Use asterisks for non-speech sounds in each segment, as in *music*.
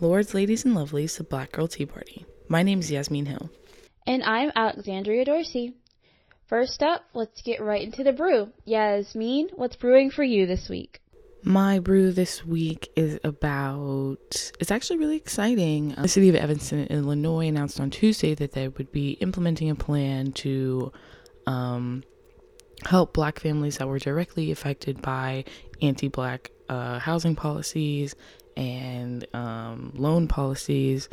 Lords, ladies, and lovelies, to Black Girl Tea Party. My name is Yasmin Hill. And I'm Alexandria Dorsey. First up, let's get right into the brew. Yasmin, what's brewing for you this week? My brew this week is about, it's actually really exciting. The city of Evanston, Illinois announced on Tuesday that they would be implementing a plan to um, help black families that were directly affected by anti black uh, housing policies and um, loan policies.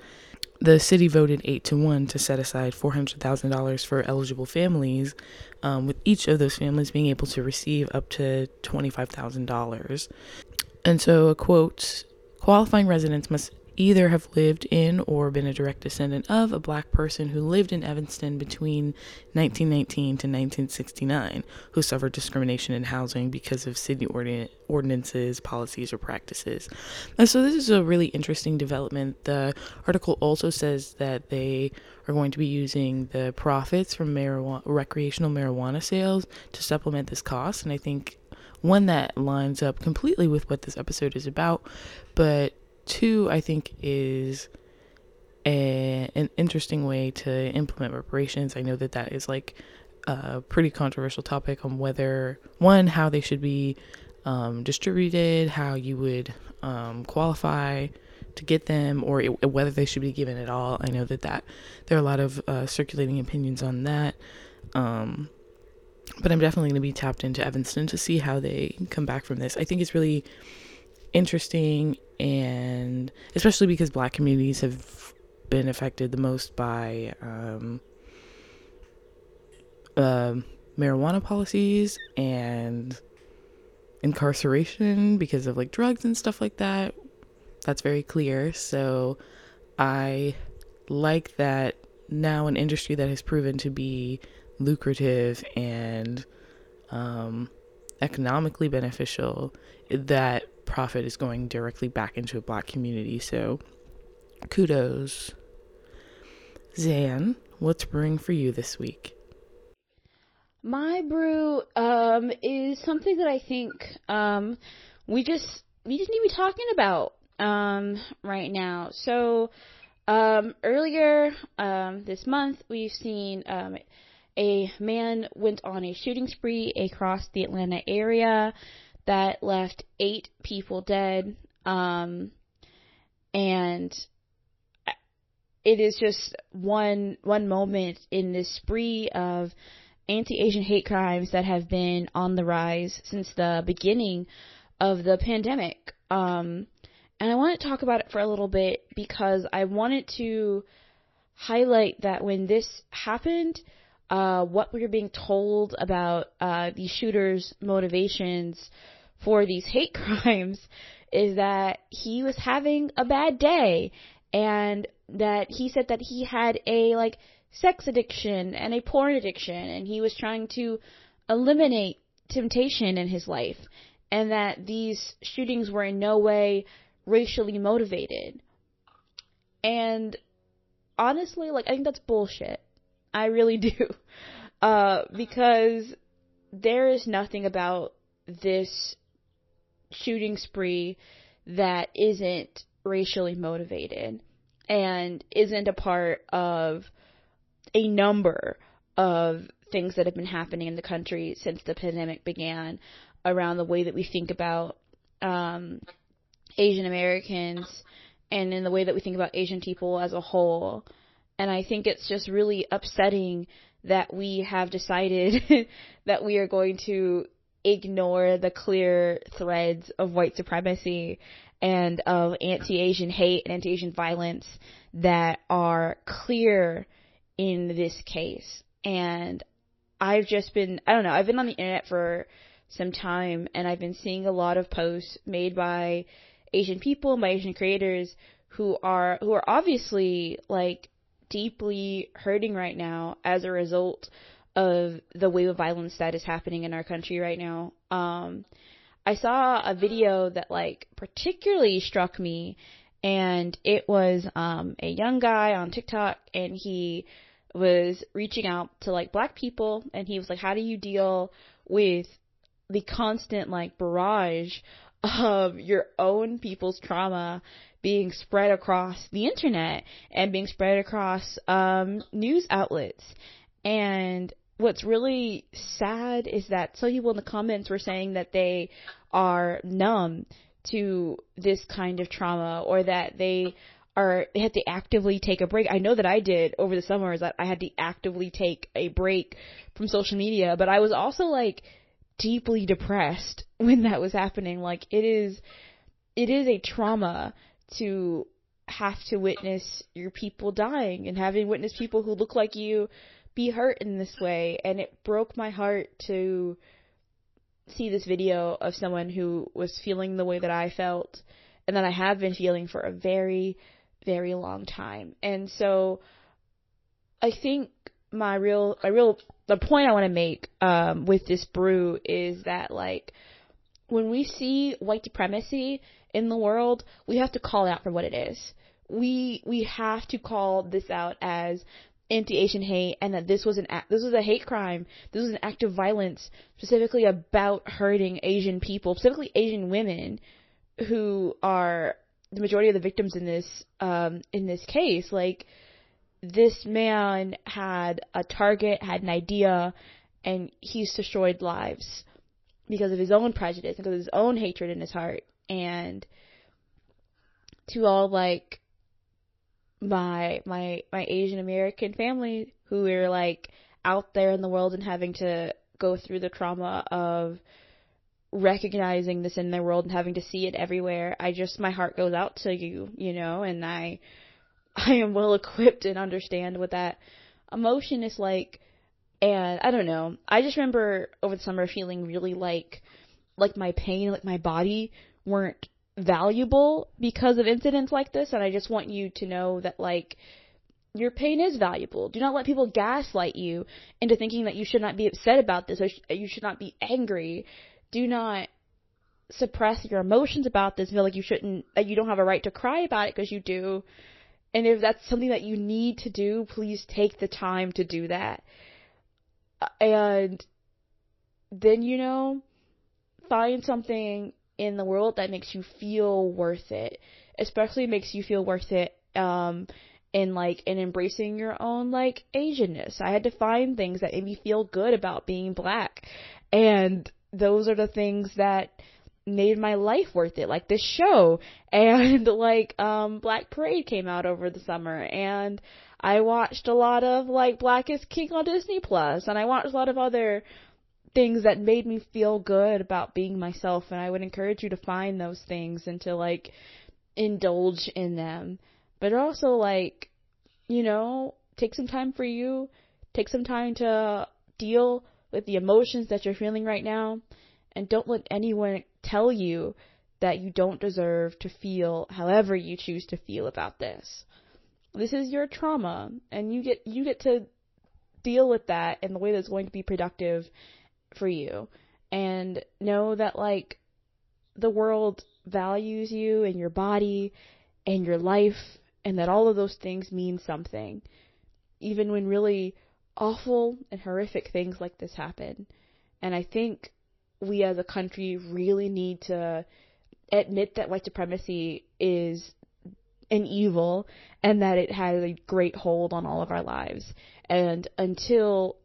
The city voted eight to one to set aside four hundred thousand dollars for eligible families, um, with each of those families being able to receive up to twenty five thousand dollars. And so, a quote: qualifying residents must either have lived in or been a direct descendant of a black person who lived in Evanston between 1919 to 1969 who suffered discrimination in housing because of city ordin- ordinances, policies, or practices. And so this is a really interesting development. The article also says that they are going to be using the profits from marijuana, recreational marijuana sales to supplement this cost. And I think one that lines up completely with what this episode is about, but two, I think, is a, an interesting way to implement reparations. I know that that is like a pretty controversial topic on whether, one, how they should be um, distributed, how you would um, qualify to get them, or it, whether they should be given at all. I know that, that there are a lot of uh, circulating opinions on that. Um, but I'm definitely going to be tapped into Evanston to see how they come back from this. I think it's really interesting and especially because black communities have been affected the most by um, uh, marijuana policies and incarceration because of like drugs and stuff like that. That's very clear. So I like that now an industry that has proven to be lucrative and um, economically beneficial that profit is going directly back into a black community. So kudos. Zan, what's brewing for you this week? My brew um, is something that I think um, we just we just need to be talking about um, right now. So um, earlier um, this month, we've seen um, a man went on a shooting spree across the Atlanta area that left eight people dead. Um, and it is just one one moment in this spree of anti-Asian hate crimes that have been on the rise since the beginning of the pandemic. Um, and I want to talk about it for a little bit because I wanted to highlight that when this happened, uh, what we were being told about uh, these shooters' motivations for these hate *laughs* crimes is that he was having a bad day and that he said that he had a like sex addiction and a porn addiction and he was trying to eliminate temptation in his life and that these shootings were in no way racially motivated. And honestly, like I think that's bullshit. I really *laughs* do. Uh because there is nothing about this shooting spree that isn't racially motivated and isn't a part of a number of things that have been happening in the country since the pandemic began around the way that we think about um, Asian Americans and in the way that we think about Asian people as a whole. And I think it's just really upsetting that we have decided *laughs* that we are going to ignore the clear threads of white supremacy and of anti-Asian hate and anti-Asian violence that are clear in this case. And I've just been, I don't know, I've been on the internet for some time and I've been seeing a lot of posts made by Asian people by Asian creators who are, who are obviously like deeply hurting right now as a result of the wave of violence that is happening in our country right now. Um, I saw a video that like particularly struck me and it was um, a young guy on TikTok and he was reaching out to like black people and he was like how do you deal with the constant like barrage of your own people's trauma being spread across the internet and being spread across um, news outlets. And what's really sad is that some people in the comments were saying that they are numb to this kind of trauma or that they are they had to actively take a break. I know that I did over the summer is that I had to actively take a break from social media, but I was also like deeply depressed *laughs* when that was happening. Like it is it is a trauma to have to witness your people dying and having witnessed people who look like you be hurt in this way and it broke my heart to see this video of someone who was feeling the way that I felt and that I have been feeling for a very very long time. And so I think my real my real the point I want to make um with this brew is that like when we see white supremacy in the world, we have to call it out for what it is. We we have to call this out as anti-Asian hate and that this was an act, this was a hate crime. This was an act of violence specifically about hurting Asian people, specifically Asian women who are the majority of the victims in this um in this case. Like this man had a target, had an idea, and he's destroyed lives because of his own prejudice, because of his own hatred in his heart. And to all like my my my Asian American family who are like out there in the world and having to go through the trauma of recognizing this in their world and having to see it everywhere. I just my heart goes out to you, you know, and I I am well equipped and understand what that emotion is like. And I don't know. I just remember over the summer feeling really like like my pain, like my body weren't valuable because of incidents like this and I just want you to know that like your pain is valuable. Do not let people gaslight you into thinking that you should not be upset about this or you should not be angry. Do not suppress your emotions about this. Feel like you shouldn't, that you don't have a right to cry about it because you do. And if that's something that you need to do, please take the time to do that. Uh, and then, you know, find something in the world that makes you feel worth it. Especially makes you feel worth it, um, in like, in embracing your own, like, Asianness. I had to find things that made me feel good about being black. And those are the things that, made my life worth it, like this show *laughs* and like um Black Parade came out over the summer and I watched a lot of like Black is King on Disney Plus and I watched a lot of other things that made me feel good about being myself and I would encourage you to find those things and to like indulge in them. But also like, you know, take some time for you, take some time to deal with the emotions that you're feeling right now and don't let anyone tell you that you don't deserve to feel however you choose to feel about this. This is your trauma and you get you get to deal with that in the way that's going to be productive for you and know that like the world values you and your body and your life and that all of those things mean something even when really awful and horrific things like this happen. And I think we as a country really need to admit that white supremacy is an evil and that it has a great hold on all of our lives. And until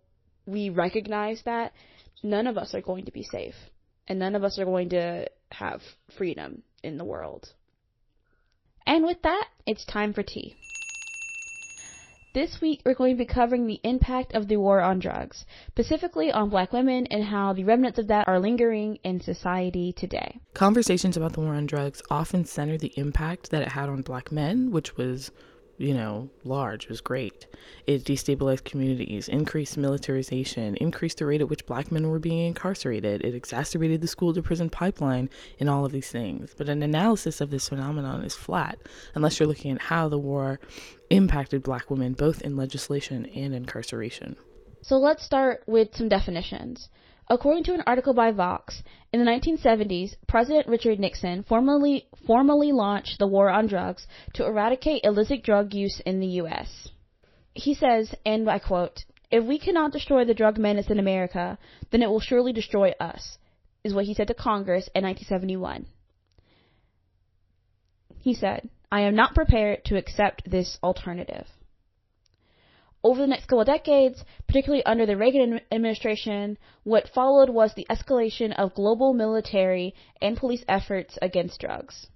we recognize that, none of us are going to be safe. And none of us are going to have freedom in the world. And with that, it's time for tea. This week, we're going to be covering the impact of the war on drugs, specifically on black women and how the remnants of that are lingering in society today. Conversations about the war on drugs often center the impact that it had on black men, which was you know, large. Was great. It destabilized communities, increased militarization, increased the rate at which black men were being incarcerated. It exacerbated the school to prison pipeline and all of these things. But an analysis of this phenomenon is flat unless you're looking at how the war impacted black women both in legislation and incarceration. So let's start with some definitions. According to an article by Vox, in the 1970s, President Richard Nixon formally, formally launched the war on drugs to eradicate illicit drug use in the U.S. He says, and I quote, If we cannot destroy the drug menace in America, then it will surely destroy us, is what he said to Congress in 1971. He said, I am not prepared to accept this alternative. Over the next couple of decades, particularly under the Reagan administration, what followed was the escalation of global military and police efforts against drugs.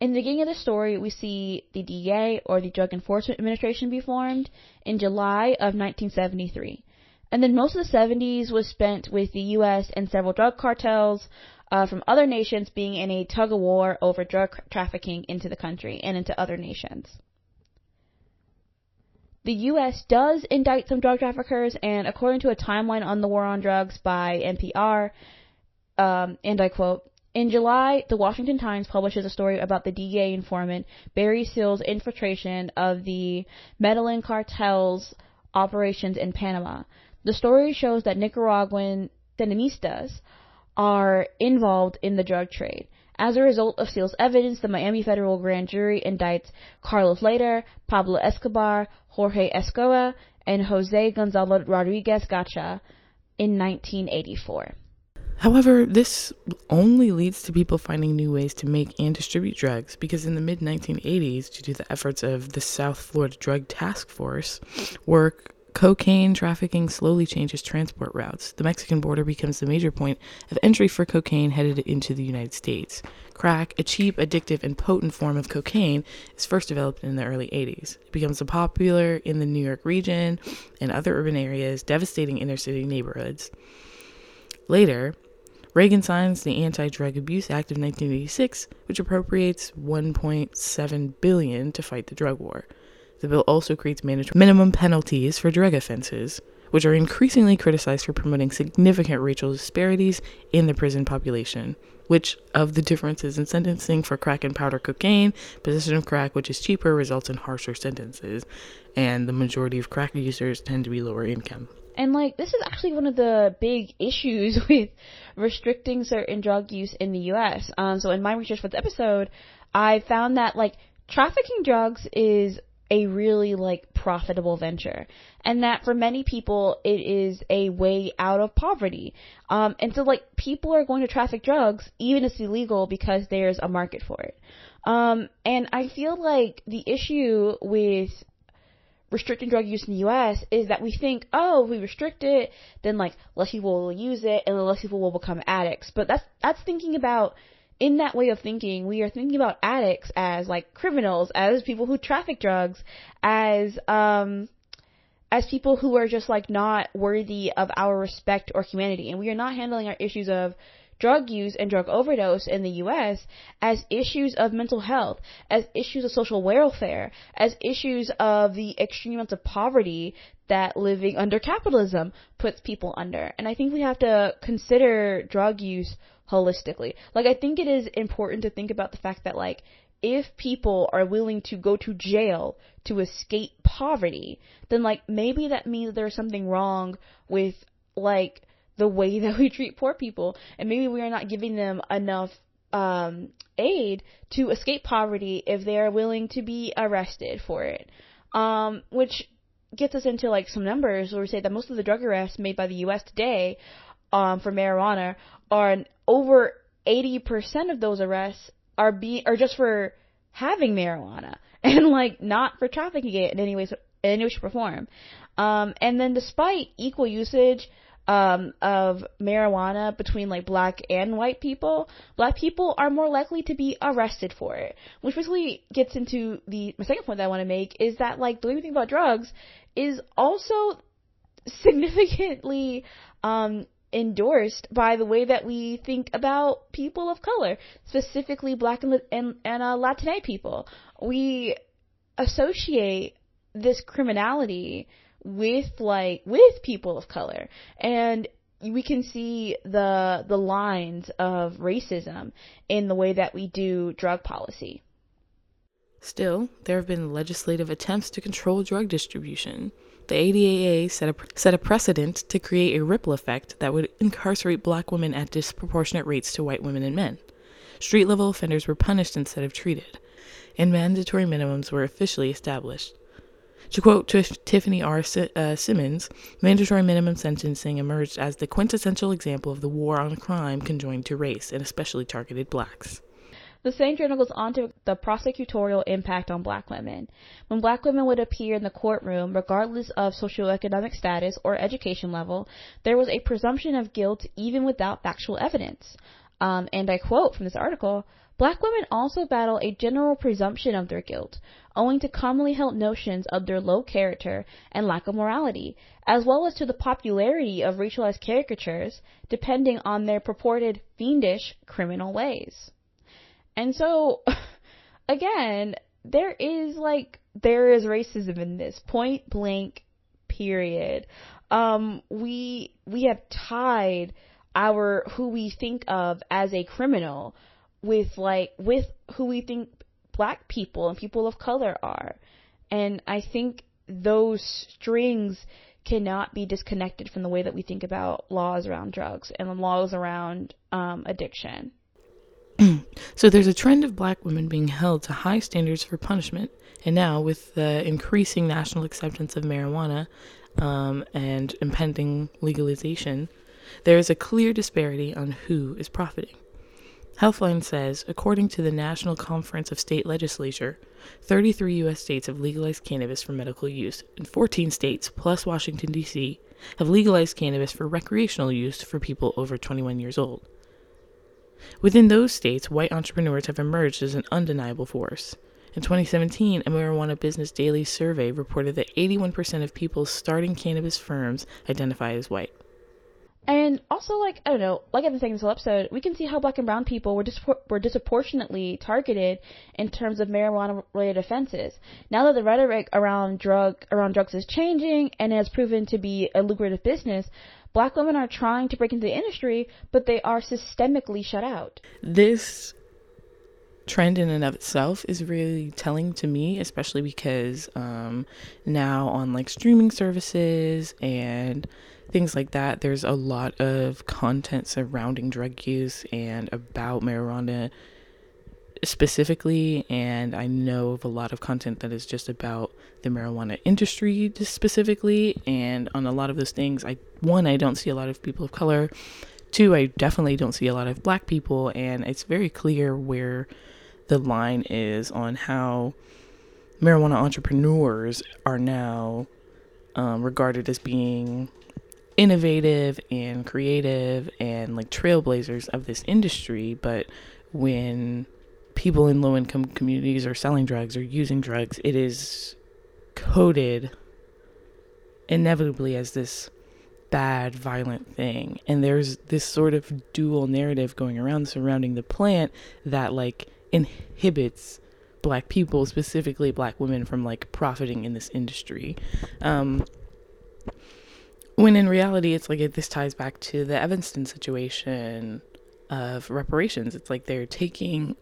In the beginning of the story, we see the DEA, or the Drug Enforcement Administration, be formed in July of 1973. And then most of the 70s was spent with the U.S. and several drug cartels uh, from other nations being in a tug of war over drug trafficking into the country and into other nations the U.S. does indict some drug traffickers, and according to a timeline on the war on drugs by NPR, um, and I quote, in July, the Washington Times publishes a story about the DEA informant Barry Seal's infiltration of the Medellin cartel's operations in Panama. The story shows that Nicaraguan Sandinistas are involved in the drug trade. As a result of Seal's evidence, the Miami federal grand jury indicts Carlos Lehder, Pablo Escobar, Jorge Escoda, and Jose Gonzalo Rodriguez Gacha in 1984. However, this only leads to people finding new ways to make and distribute drugs because in the mid 1980s, due to the efforts of the South Florida Drug Task Force, work Cocaine trafficking slowly changes transport routes. The Mexican border becomes the major point of entry for cocaine headed into the United States. Crack, a cheap, addictive, and potent form of cocaine, is first developed in the early 80s. It becomes popular in the New York region and other urban areas, devastating inner city neighborhoods. Later, Reagan signs the Anti-Drug Abuse Act of 1986, which appropriates 1.7 billion to fight the drug war. The bill also creates mandatory minimum penalties for drug offenses, which are increasingly criticized for promoting significant racial disparities in the prison population. Which of the differences in sentencing for crack and powder cocaine, possession of crack, which is cheaper, results in harsher sentences, and the majority of crack users tend to be lower income. And like this is actually one of the big issues *laughs* with restricting certain drug use in the U.S. Um, so in my research for the episode, I found that like trafficking drugs is a really like profitable venture. And that for many people it is a way out of poverty. Um and so like people are going to traffic drugs even if it's illegal because there's a market for it. Um and i feel like the issue with restricting drug use in the US is that we think, oh, if we restrict it, then like less people will use it and then less people will become addicts. But that's that's thinking about in that way of thinking, we are thinking about addicts as like criminals, as people who traffic drugs, as um as people who are just like not worthy of our respect or humanity. And we are not handling our issues of drug use and drug overdose in the US as issues of mental health, as issues of social welfare, as issues of the extreme amounts of poverty that living under capitalism puts people under. And I think we have to consider drug use holistically. Like I think it is important to think about the fact that like if people are willing to go to jail to escape poverty, then like maybe that means there's something wrong with like the way that we treat poor people and maybe we are not giving them enough um aid to escape poverty if they are willing to be arrested for it. Um which gets us into like some numbers where we say that most of the drug arrests made by the US today um, for marijuana are over 80% of those arrests are be are just for having marijuana *laughs* and like not for trafficking it in any way in any way shape or form. Um, and then despite equal usage um, of marijuana between like black and white people, black people are more likely to be arrested for it. Which basically gets into the my second point that I want to make is that like the way we think about drugs is also significantly um, endorsed by the way that we think about people of color, specifically black and, and, and uh, Latina people. We associate this criminality with like with people of color and we can see the the lines of racism in the way that we do drug policy. Still, there have been legislative attempts to control drug distribution. The ADAA set a, set a precedent to create a ripple effect that would incarcerate black women at disproportionate rates to white women and men. Street level offenders were punished instead of treated, and mandatory minimums were officially established. To quote Tiffany R. uh, Simmons, mandatory minimum sentencing emerged as the quintessential example of the war on crime conjoined to race and especially targeted blacks. The same journal goes on to the prosecutorial impact on black women. When black women would appear in the courtroom, regardless of socioeconomic status or education level, there was a presumption of guilt even without factual evidence. Um, and I quote from this article, Black women also battle a general presumption of their guilt, owing to commonly held notions of their low character and lack of morality, as well as to the popularity of racialized caricatures, depending on their purported fiendish criminal ways. And so, *laughs* again, there is like, there is racism in this point blank period. Um, we, we have tied our, who we think of as a criminal with like, with who we think black people and people of color are. And I think those strings cannot be disconnected from the way that we think about laws around drugs and laws around um, addiction. so there's a trend of black women being held to high standards for punishment. And now, with the increasing national acceptance of marijuana um, and impending legalization, there is a clear disparity on who is profiting. Healthline says, according to the National Conference of State Legislature, 33 U.S. states have legalized cannabis for medical use, and 14 states, plus Washington, D.C., have legalized cannabis for recreational use for people over 21 years old. Within those states, white entrepreneurs have emerged as an undeniable force. In 2017, a Marijuana Business Daily survey reported that 81% of people starting cannabis firms identify as white. And also, like, I don't know, like I've been saying this whole episode, we can see how black and brown people were, dispor- were disproportionately targeted in terms of marijuana related offenses. Now that the rhetoric around drug, around drugs is changing and has proven to be a lucrative business, black women are trying to break into the industry, but they are systemically shut out. This trend in and of itself is really telling to me, especially because um, now on like streaming services and things like that, there's a lot of content surrounding drug use and about marijuana specifically and i know of a lot of content that is just about the marijuana industry specifically and on a lot of those things i one i don't see a lot of people of color. Two i definitely don't see a lot of black people and it's very clear where the line is on how marijuana entrepreneurs are now um, regarded as being innovative and creative and like trailblazers of this industry but when people in low income communities are selling drugs or using drugs, it is coded inevitably as this bad, violent thing. And there's this sort of dual narrative going around surrounding the plant that like inhibits black people, specifically black women, from like profiting in this industry. Um, when in reality, it's like it, this ties back to the Evanston situation of reparations. It's like they're taking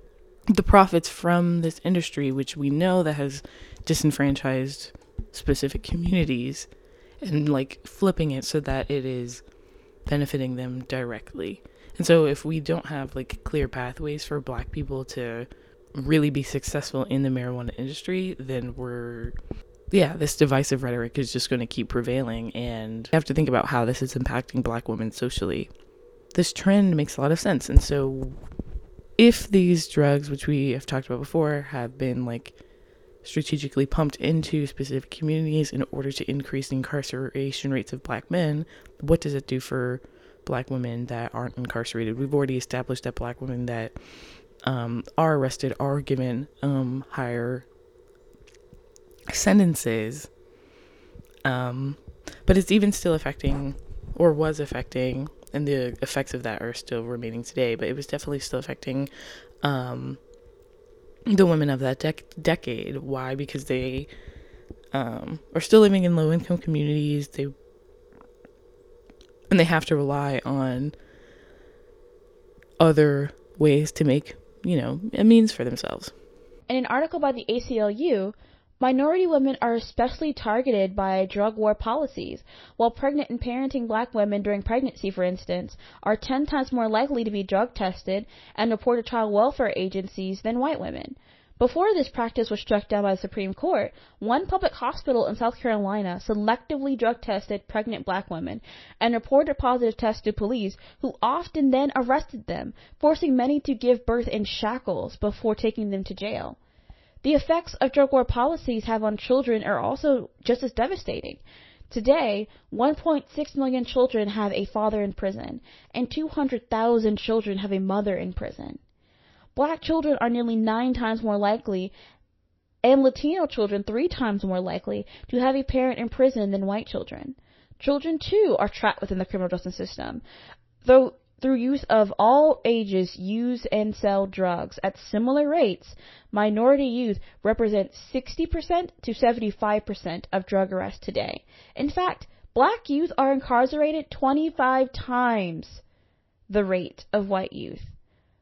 the profits from this industry, which we know that has disenfranchised specific communities, and like flipping it so that it is benefiting them directly. And so, if we don't have like clear pathways for Black people to really be successful in the marijuana industry, then we're yeah, this divisive rhetoric is just going to keep prevailing. And you have to think about how this is impacting Black women socially. This trend makes a lot of sense. And so, if these drugs, which we have talked about before, have been like strategically pumped into specific communities in order to increase the incarceration rates of black men, what does it do for black women that aren't incarcerated? We've already established that black women that um, are arrested are given um, higher sentences. Um, but it's even still affecting, or was affecting, and the effects of that are still remaining today. But it was definitely still affecting um, the women of that dec- decade. Why? Because they um, are still living in low income communities. They and they have to rely on other ways to make you know a means for themselves. In an article by the ACLU, Minority women are especially targeted by drug war policies, while pregnant and parenting black women during pregnancy, for instance, are 10 times more likely to be drug tested and report to child welfare agencies than white women. Before this practice was struck down by the Supreme Court, one public hospital in South Carolina selectively drug tested pregnant black women and reported positive tests to police, who often then arrested them, forcing many to give birth in shackles before taking them to jail. The effects of drug war policies have on children are also just as devastating. Today, 1.6 million children have a father in prison, and 200,000 children have a mother in prison. Black children are nearly nine times more likely, and Latino children three times more likely, to have a parent in prison than white children. Children, too, are trapped within the criminal justice system. Though through use of all ages use and sell drugs at similar rates, minority youth represent 60% to 75% of drug arrests today. In fact, black youth are incarcerated 25 times the rate of white youth.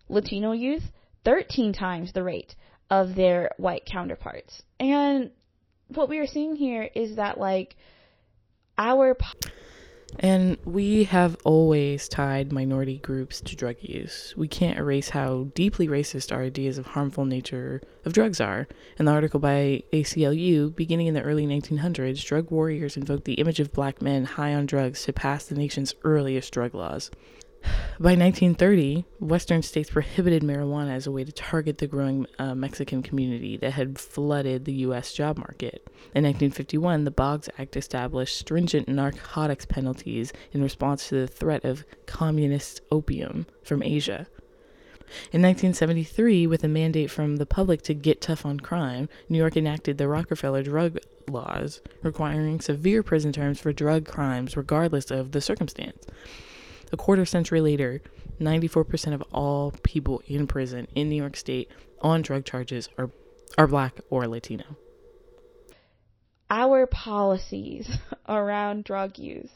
Latino youth 13 times the rate of their white counterparts. And what we are seeing here is that, like, our. And we have always tied minority groups to drug use. We can't erase how deeply racist our ideas of harmful nature of drugs are. In the article by ACLU, beginning in the early 1900s, drug warriors invoked the image of black men high on drugs to pass the nation's earliest drug laws. By 1930, Western states prohibited marijuana as a way to target the growing uh, Mexican community that had flooded the U.S. job market. In 1951, the Boggs Act established stringent narcotics penalties in response to the threat of communist opium from Asia. In 1973, with a mandate from the public to get tough on crime, New York enacted the Rockefeller drug laws, requiring severe prison terms for drug crimes regardless of the circumstance. A quarter century later, 94% of all people in prison in New York State on drug charges are, are black or Latino. Our policies *laughs* around drug use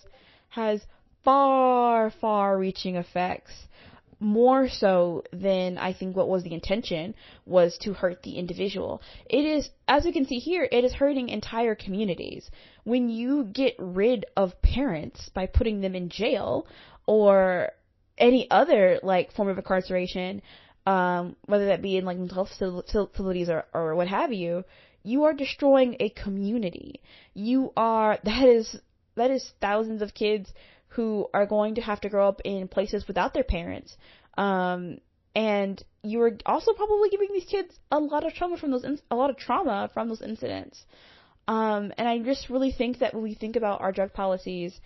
has far, far reaching effects more so than I think what was the intention was to hurt the individual. It is, as you can see here, it is hurting entire communities. When you get rid of parents by putting them in jail or any other like form of incarceration, um, whether that be in like mental health facilities or, or what have you, you are destroying a community. You are that is that is thousands of kids who are going to have to grow up in places without their parents. Um, and you are also probably giving these kids a lot of trauma from those in- a lot of trauma from those incidents. Um, and I just really think that when we think about our drug policies,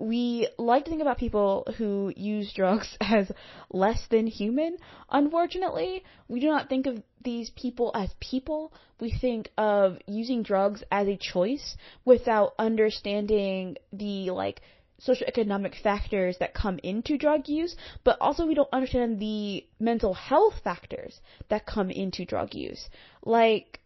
we like to think about people who use drugs *laughs* as less than human. Unfortunately, we do not think of these people as people. We think of using drugs as a choice without understanding the like socioeconomic factors that come into drug use, but also we don't understand the mental health factors that come into drug use. Like,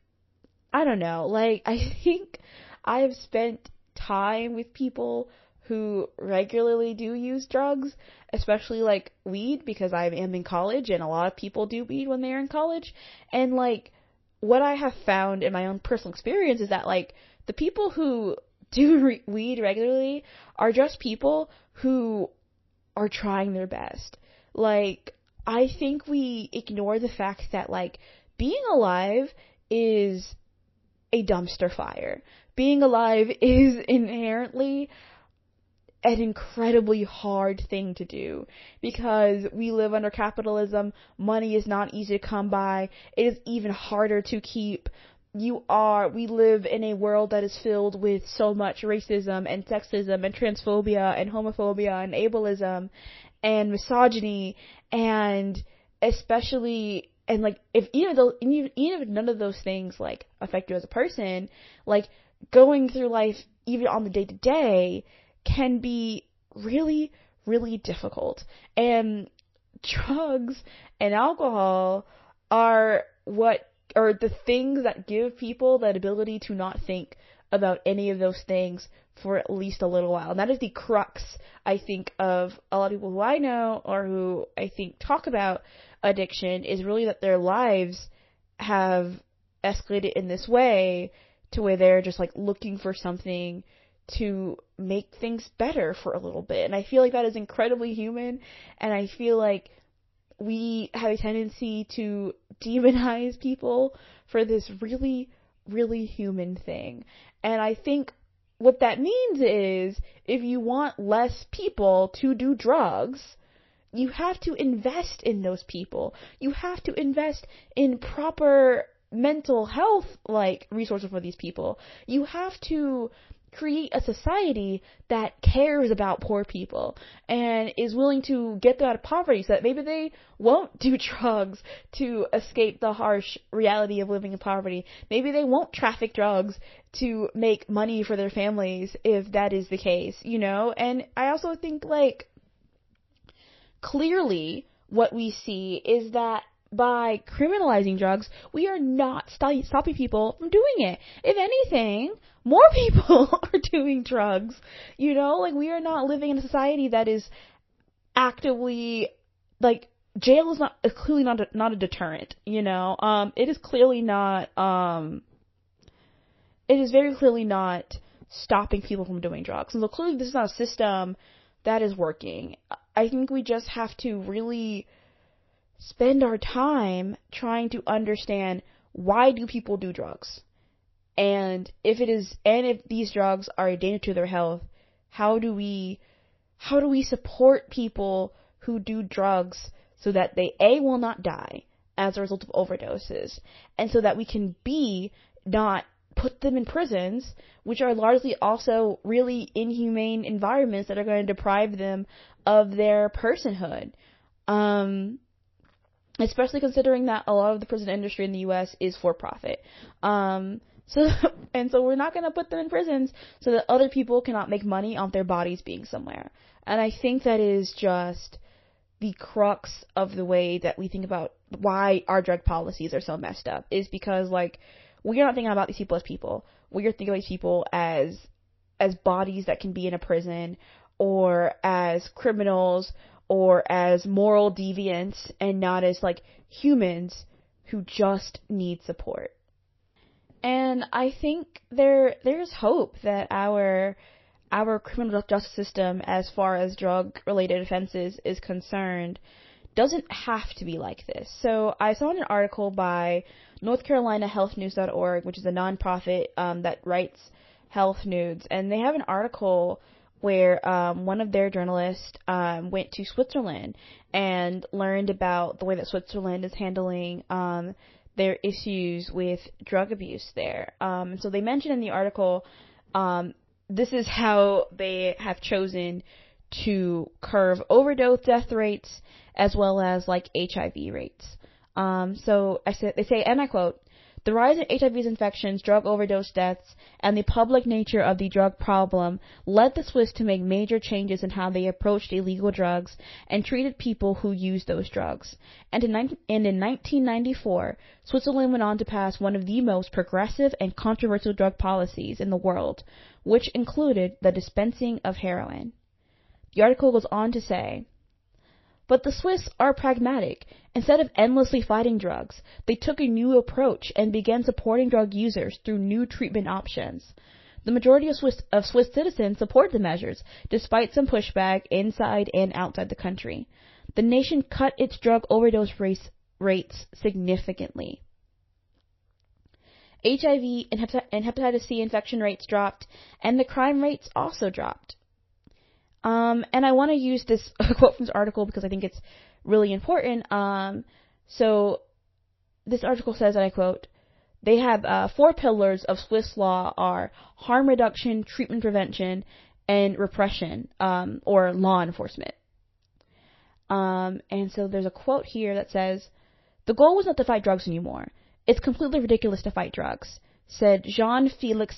I don't know, like, *laughs* I think I've spent time with people who regularly do use drugs, especially like weed, because I am in college and a lot of people do weed when they're in college. And like, what I have found in my own personal experience is that like, the people who do re- weed regularly are just people who are trying their best. Like, I think we ignore the fact that, like, being alive is a dumpster fire. Being alive *laughs* is inherently an incredibly hard thing to do because we live under capitalism. Money is not easy to come by. It is even harder to keep you are we live in a world that is filled with so much racism and sexism and transphobia and homophobia and ableism and misogyny and especially and like if even though even if none of those things like affect you as a person like going through life even on the day to day can be really really difficult and drugs and alcohol are what are the things that give people that ability to not think about any of those things for at least a little while. And that is the crux, I think, of a lot of people who I know or who I think talk about addiction is really that their lives have escalated in this way to where they're just like looking for something to make things better for a little bit. And I feel like that is incredibly human and I feel like we have a tendency to demonize people for this really, really human thing. And I think what that means is if you want less people to do drugs, you have to invest in those people. You have to invest in proper mental health like resources for these people. You have to create a society that cares about poor people and is willing to get them out of poverty so that maybe they won't do *laughs* drugs to escape the harsh reality of living in poverty. Maybe they won't traffic drugs to make money for their families if that is the case, you know? And I also think like clearly what we see is that by criminalizing drugs, we are not st- stopping people from doing it. If anything, more *laughs* people are doing drugs. You know, like we are not living in a society that is actively like jail is not is clearly not a, not a deterrent. You know, um, it is clearly not um, it is very clearly not stopping people from doing drugs. And so clearly, this is not a system that is working. I think we just have to really spend our time trying to understand why do people do drugs? And if it is and if these drugs are a danger to their health, how do we how do we support people who do drugs so that they A will not die as a result of overdoses and so that we can B not put them in prisons, which are largely also really inhumane environments that are going to deprive them of their personhood. Um, especially considering that a lot of the prison industry in the U.S. is for profit. Um, so *laughs* and so we're not going to put them in prisons so that other people cannot make money off their bodies being somewhere. And I think that is just the crux of the way that we think about why our drug policies are so messed up is because like we are not thinking about these people as people. We are thinking about these people as as bodies that can be in a prison or as criminals or as moral deviants and not as like humans who just need support. And I think there there's hope that our our criminal justice system as far as drug related offenses is concerned doesn't have to be like this. So I saw an article by North Carolina Health News.org, which is a nonprofit um, that writes health news, and they have an article where um, one of their journalists um, went to Switzerland and learned about the way that Switzerland is handling um, their issues with drug abuse there. Um, so they mentioned in the article um, this is how they have chosen to curve overdose death rates as well as like HIV rates. Um, so I said, they say, and I quote, the rise in HIV infections, drug overdose deaths, and the public nature of the drug problem led the Swiss to make major changes in how they approached illegal drugs and treated people who used those drugs. And in, and in 1994, Switzerland went on to pass one of the most progressive and controversial drug policies in the world, which included the dispensing of heroin. The article goes on to say, but the Swiss are pragmatic. Instead of endlessly fighting drugs, they took a new approach and began supporting drug users through new treatment options. The majority of Swiss, of Swiss citizens support the measures, despite some pushback inside and outside the country. The nation cut its drug overdose race, rates significantly. HIV and, and hepatitis C infection rates dropped, and the crime rates also dropped. Um, and I want to use this *laughs* quote from this article because I think it's really important. Um, so this article says, and I quote, they have uh, four pillars of Swiss law are harm reduction, treatment prevention, and repression, um, or law enforcement. Um, and so there's a quote here that says, the goal was not to fight drugs anymore. It's completely ridiculous to fight drugs, said Jean-Felix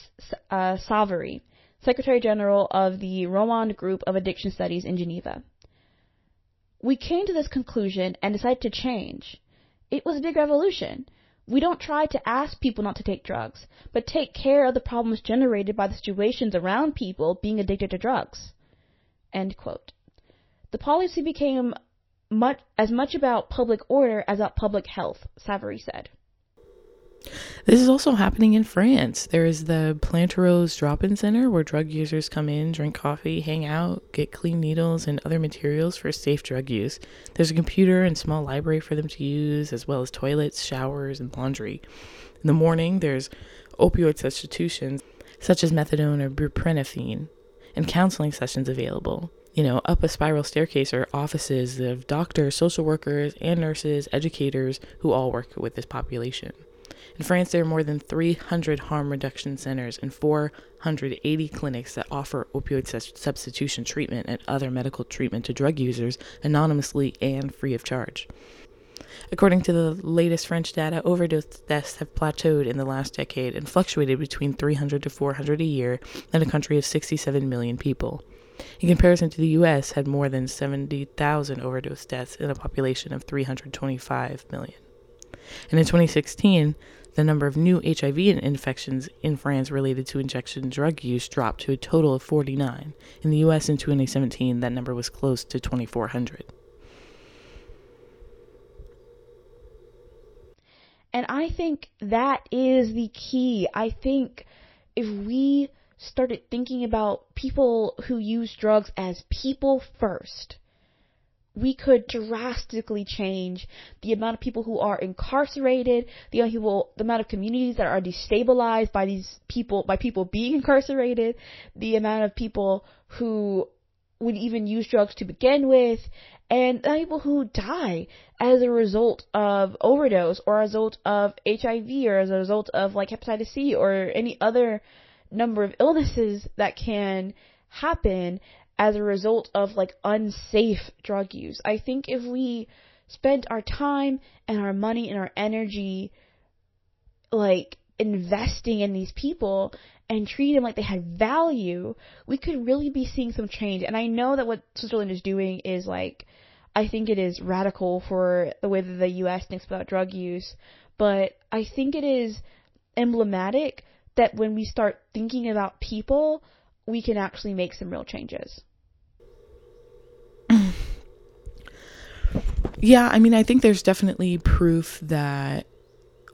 uh, Savary, Secretary General of the Romand Group of Addiction Studies in Geneva. We came to this conclusion and decided to change. It was a big revolution. We don't try to ask people not to take drugs, but take care of the problems generated by the situations around people being addicted to drugs. The policy became much, as much about public order as about public health, Savary said. This is also happening in France. There is the Plantereuse drop in center where drug users come in, drink coffee, hang out, get clean needles and other materials for safe drug use. There's a computer and small library for them to use, as well as toilets, showers, and laundry. In the morning, there's opioid substitutions, such as methadone or buprenorphine, and counseling sessions available. You know, up a spiral staircase are offices of doctors, social workers, and nurses, educators who all work with this population. In France, there are more than 300 harm reduction centers and 480 clinics that offer opioid substitution treatment and other medical treatment to drug users anonymously and free of charge. According to the latest French data, overdose deaths have plateaued in the last decade and fluctuated between 300 to 400 a year in a country of 67 million people. In comparison to the US, had more than 70,000 overdose deaths in a population of 325 million. And in 2016, the number of new HIV infections in France related to injection drug use dropped to a total of 49. In the US in 2017, that number was close to 2,400. And I think that is the key. I think if we started thinking about people who use drugs as people first, we could drastically change the amount of people who are incarcerated, the amount of people, the amount of communities that are destabilized by these people, by people being incarcerated, the amount of people who would even use drugs to begin with, and the people who die as a result of overdose or as a result of HIV or as a result of like hepatitis C or any other number of illnesses that can happen as a result of like unsafe drug use. I think if we spent our time and our money and our energy like investing in these people and treat them like they had value, we could really be seeing some change. And I know that what Switzerland is doing is like, I think it is radical for the way that the US thinks about drug use, but I think it is emblematic that when we start thinking about people, we can actually make some real changes. *laughs* Yeah, I mean, I think there's definitely proof that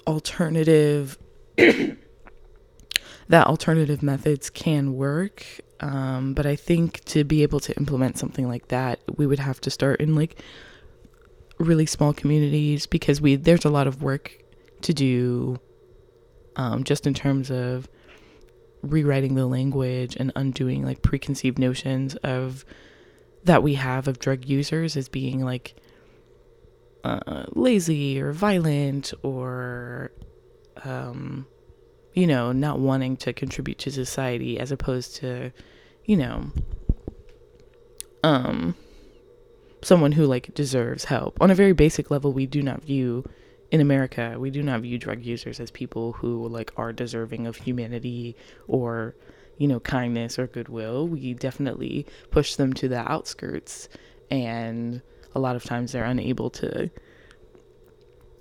alternative *coughs* that alternative methods can work. Um, but I think to be able to implement something like that, we would have to start in like really small communities because we there's a lot of work to do um, just in terms of rewriting the language and undoing like preconceived notions of that we have of drug users as being like uh, lazy or violent or um, you know not wanting to contribute to society as opposed to you know um someone who like deserves help. On a very basic level we do not view in America, we do not view drug users as people who like are deserving of humanity or, you know, kindness or goodwill. We definitely push them to the outskirts and a lot of times they're unable to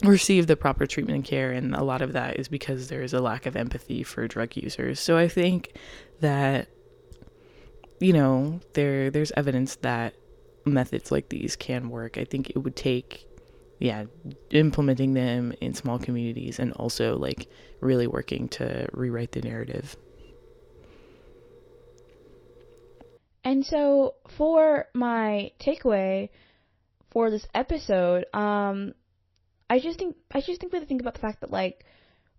receive the proper treatment and care and a lot of that is because there is a lack of empathy for drug users. So I think that you know, there there's evidence that methods like these can work. I think it would take yeah, implementing them in small communities and also like really working to rewrite the narrative. And so for my takeaway for this episode, um I just think I just think we have to think about the fact that like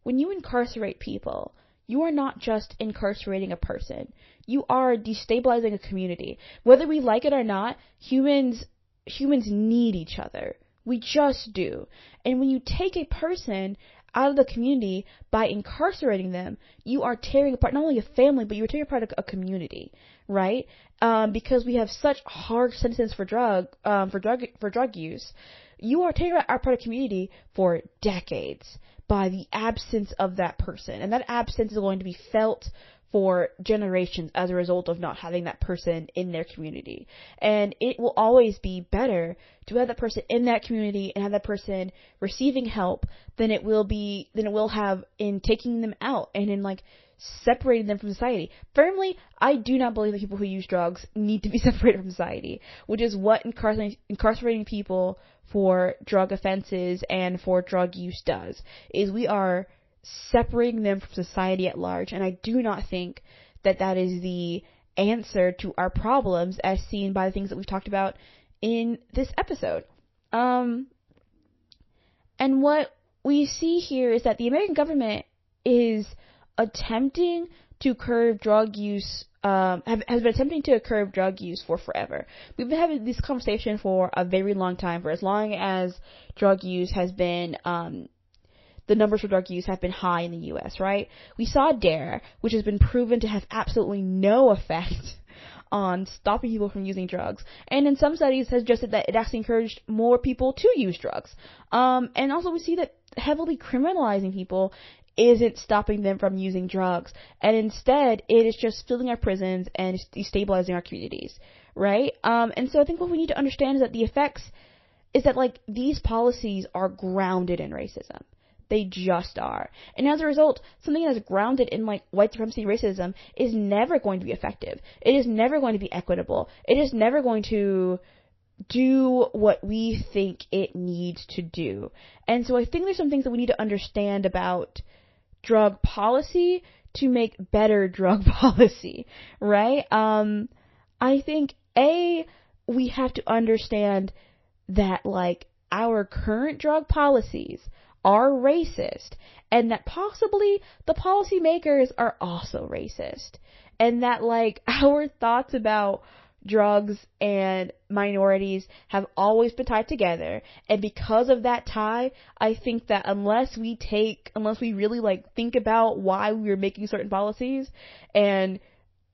when you incarcerate people, you are not just incarcerating a person. You are destabilizing a community. Whether we like it or not, humans humans need each other. We just do. And when you take a person out of the community by incarcerating them, you are tearing apart not only a family, but you're tearing apart a, a community, right? Um, because we have such hard sentences for drug, um, for drug, for drug use. You are tearing apart a community for decades by the absence of that person. And that absence is going to be felt for generations as a result of not having that person in their community. And it will always be better to have that person in that community and have that person receiving help than it will be than it will have in taking them out and in like separating them from society. Firmly, I do not believe that people who use drugs need to be *laughs* separated from society, which is what incarcerating, incarcerating people for drug offenses and for drug use does. Is we are separating them from society at large. And I do not think that that is the answer to our problems as seen by the things that we've talked about in this episode. Um, and what we see here is that the American government is attempting to curb drug use um, have, has been attempting to curb drug use for forever. We've been having this conversation for a very long time, for as long as drug use has been, um, the numbers for drug use have been high in the U.S., right? We saw DARE, which has been proven to have absolutely no effect *laughs* on stopping people from using drugs, and in some studies has suggested that it actually encouraged more people to use drugs. Um, and also we see that heavily criminalizing people isn't stopping them from using drugs, and instead it is just filling our prisons and destabilizing our communities, right? Um, and so I think what we need to understand is that the effects is that like these policies are grounded in racism. They just are. And as a result, something that is grounded in like white supremacy racism is never going to be effective. It is never going to be equitable. It is never going to do what we think it needs to do. And so I think there's some things that we need to understand about drug policy to make better *laughs* drug policy, right? Um, I think A, we have to understand that like our current drug policies are racist and that possibly the policymakers are also racist and that like *laughs* our thoughts about drugs and minorities have always been tied together. And because of that tie, I think that unless we take, unless we really like think about why we're making certain policies and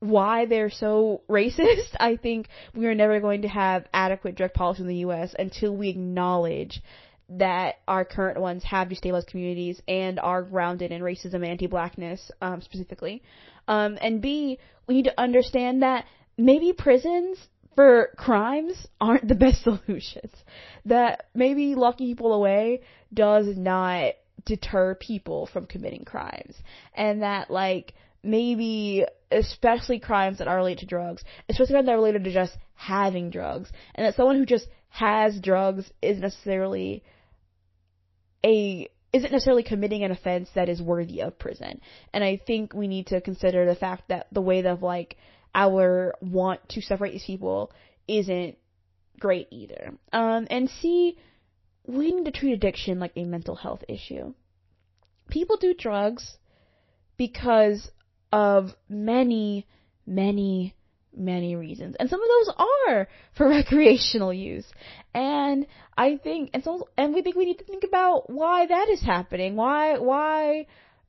why they're so *laughs* racist, I think we are never going to have adequate drug policy in the US until we acknowledge that our current ones have destabilized communities and are grounded in racism and anti-blackness, um, specifically. Um, and B, we need to understand that maybe prisons for crimes *laughs* aren't the best *laughs* solutions. That maybe locking people away does not deter people from committing crimes. And that like maybe especially crimes that are related to drugs, especially when they're related to just having drugs, and that someone who just has drugs isn't necessarily a isn't necessarily committing an offense that is worthy of prison. And I think we need to consider the fact that the way that like our want to separate these people isn't great either. Um, and C, we need to treat addiction like a mental health issue. People do drugs because of many, many, many reasons. And some of those are for *laughs* recreational use. And I think, and so, and we think we need to think about why that is happening. Why, why,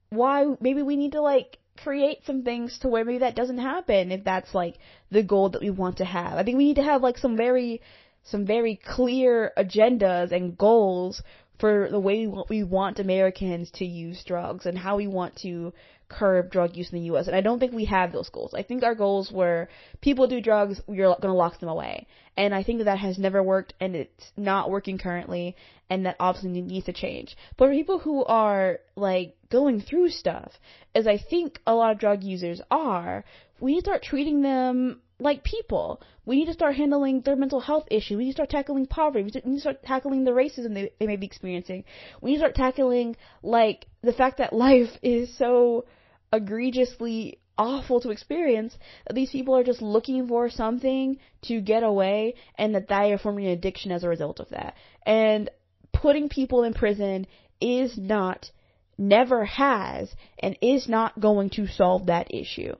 why maybe we need to like create some things to where maybe that doesn't happen if that's like the goal that we want to have. I think we need to have like some very some very clear agendas and goals for the way we want Americans to use drugs and how we want to curb drug use in the U.S. And I don't think we have those goals. I think our goals were people do drugs, we're going to lock them away. And I think that that has never worked and it's not working currently and that obviously needs to change. But for people who are like going through stuff, as I think a lot of drug users are, we need to start treating them like people. We need to start handling their mental health issues. We need to start tackling poverty. We need to start tackling the racism they, they may be experiencing. We need to start tackling like the fact that life is so egregiously awful to experience that these people are just looking for something to get away and that they are forming an addiction as a result of that. And putting people in prison is not, never has, and is not going to solve that issue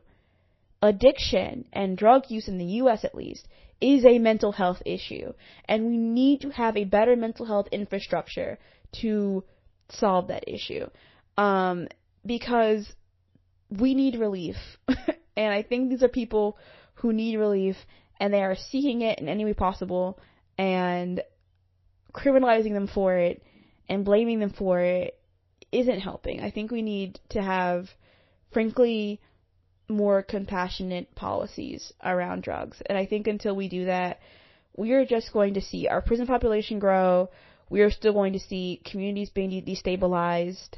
addiction and drug use in the US at least is a mental health issue and we need to have a better mental health infrastructure to solve that issue um, because we need relief *laughs* and I think these are people who need relief and they are seeking it in any way possible and criminalizing them for it and blaming them for it isn't helping. I think we need to have frankly more compassionate policies around drugs. And I think until we do that, we are just going to see our prison population grow. We are still going to see communities being destabilized,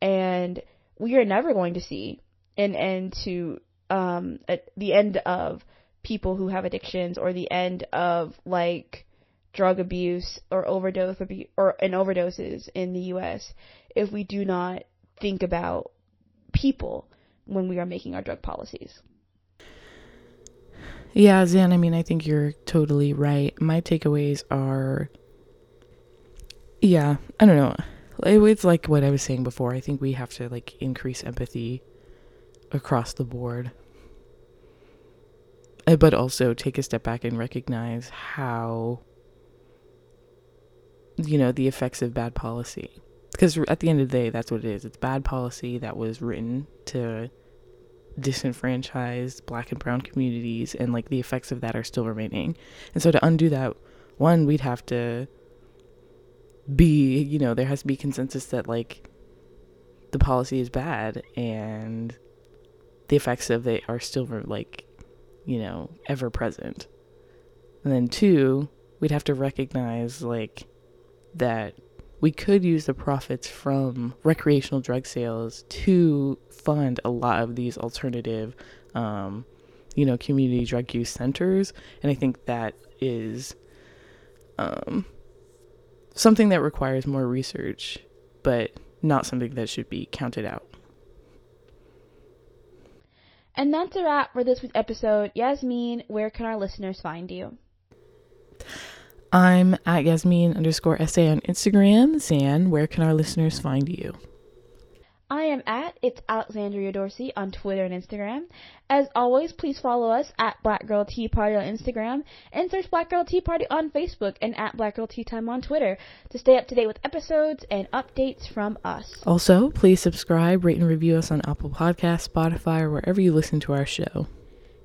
and we are never going to see an end to um, the end of people who have addictions or the end of like drug abuse or overdose or and overdoses in the U.S. if we do not think about people when we are making our drug policies. Yeah, Zan, I mean, I think you're totally right. My takeaways are yeah, I don't know. It's like what I was saying before. I think we have to like increase empathy across the board. Uh, but also take a step back and recognize how you know the effects of bad policy. Because at the end of the day that's what it is. It's bad policy that was written to disenfranchise black and brown communities and like the effects of that are still remaining. And so to undo that one we'd have to be you know there has to be consensus that like the policy is bad and the effects of it are still like you know ever present and then two we'd have to recognize like that we could use the profits from recreational drug sales to fund a lot of these alternative, um, you know, community drug use centers. And I think that is um, something that requires more research, but not something that should be counted out. And that's a wrap for this week's episode. Yasmin, where can our listeners find you? I'm at Yasmin underscore SA on Instagram. Zan, where can our listeners find you? I am at It's Alexandria Dorsey on Twitter and Instagram. As always, please follow us at Black Girl Tea Party on Instagram and search Black Girl Tea Party on Facebook and at Black Girl Tea Time on Twitter to stay up to date with episodes and updates from us. Also, please subscribe, rate, and review us on Apple Podcasts, Spotify, or wherever you listen to our show.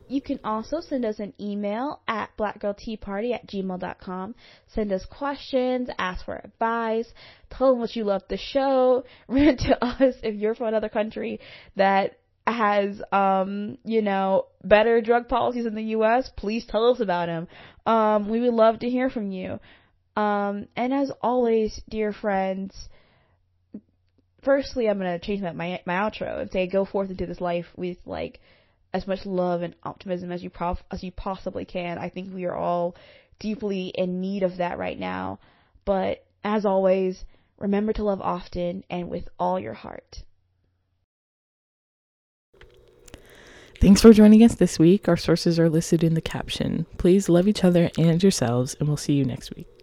You can also send us an email at blackgirlteaparty at gmail.com. Send us questions, ask for advice, tell them what you love the show, *laughs* rant to us if you're from another country that has, um, you know, better drug policies in the U.S., please tell us about them. Um, we would love to hear from you. Um, and as always, dear friends, firstly, I'm gonna change my, my my outro and say, go forth into this life with like as much love and optimism as you prof- as you possibly can. I think we are all deeply in need of that right now. But as always, remember to love often and with all your heart. Thanks for joining us this week. Our sources are listed in the caption. Please love each other and yourselves, and we'll see you next week.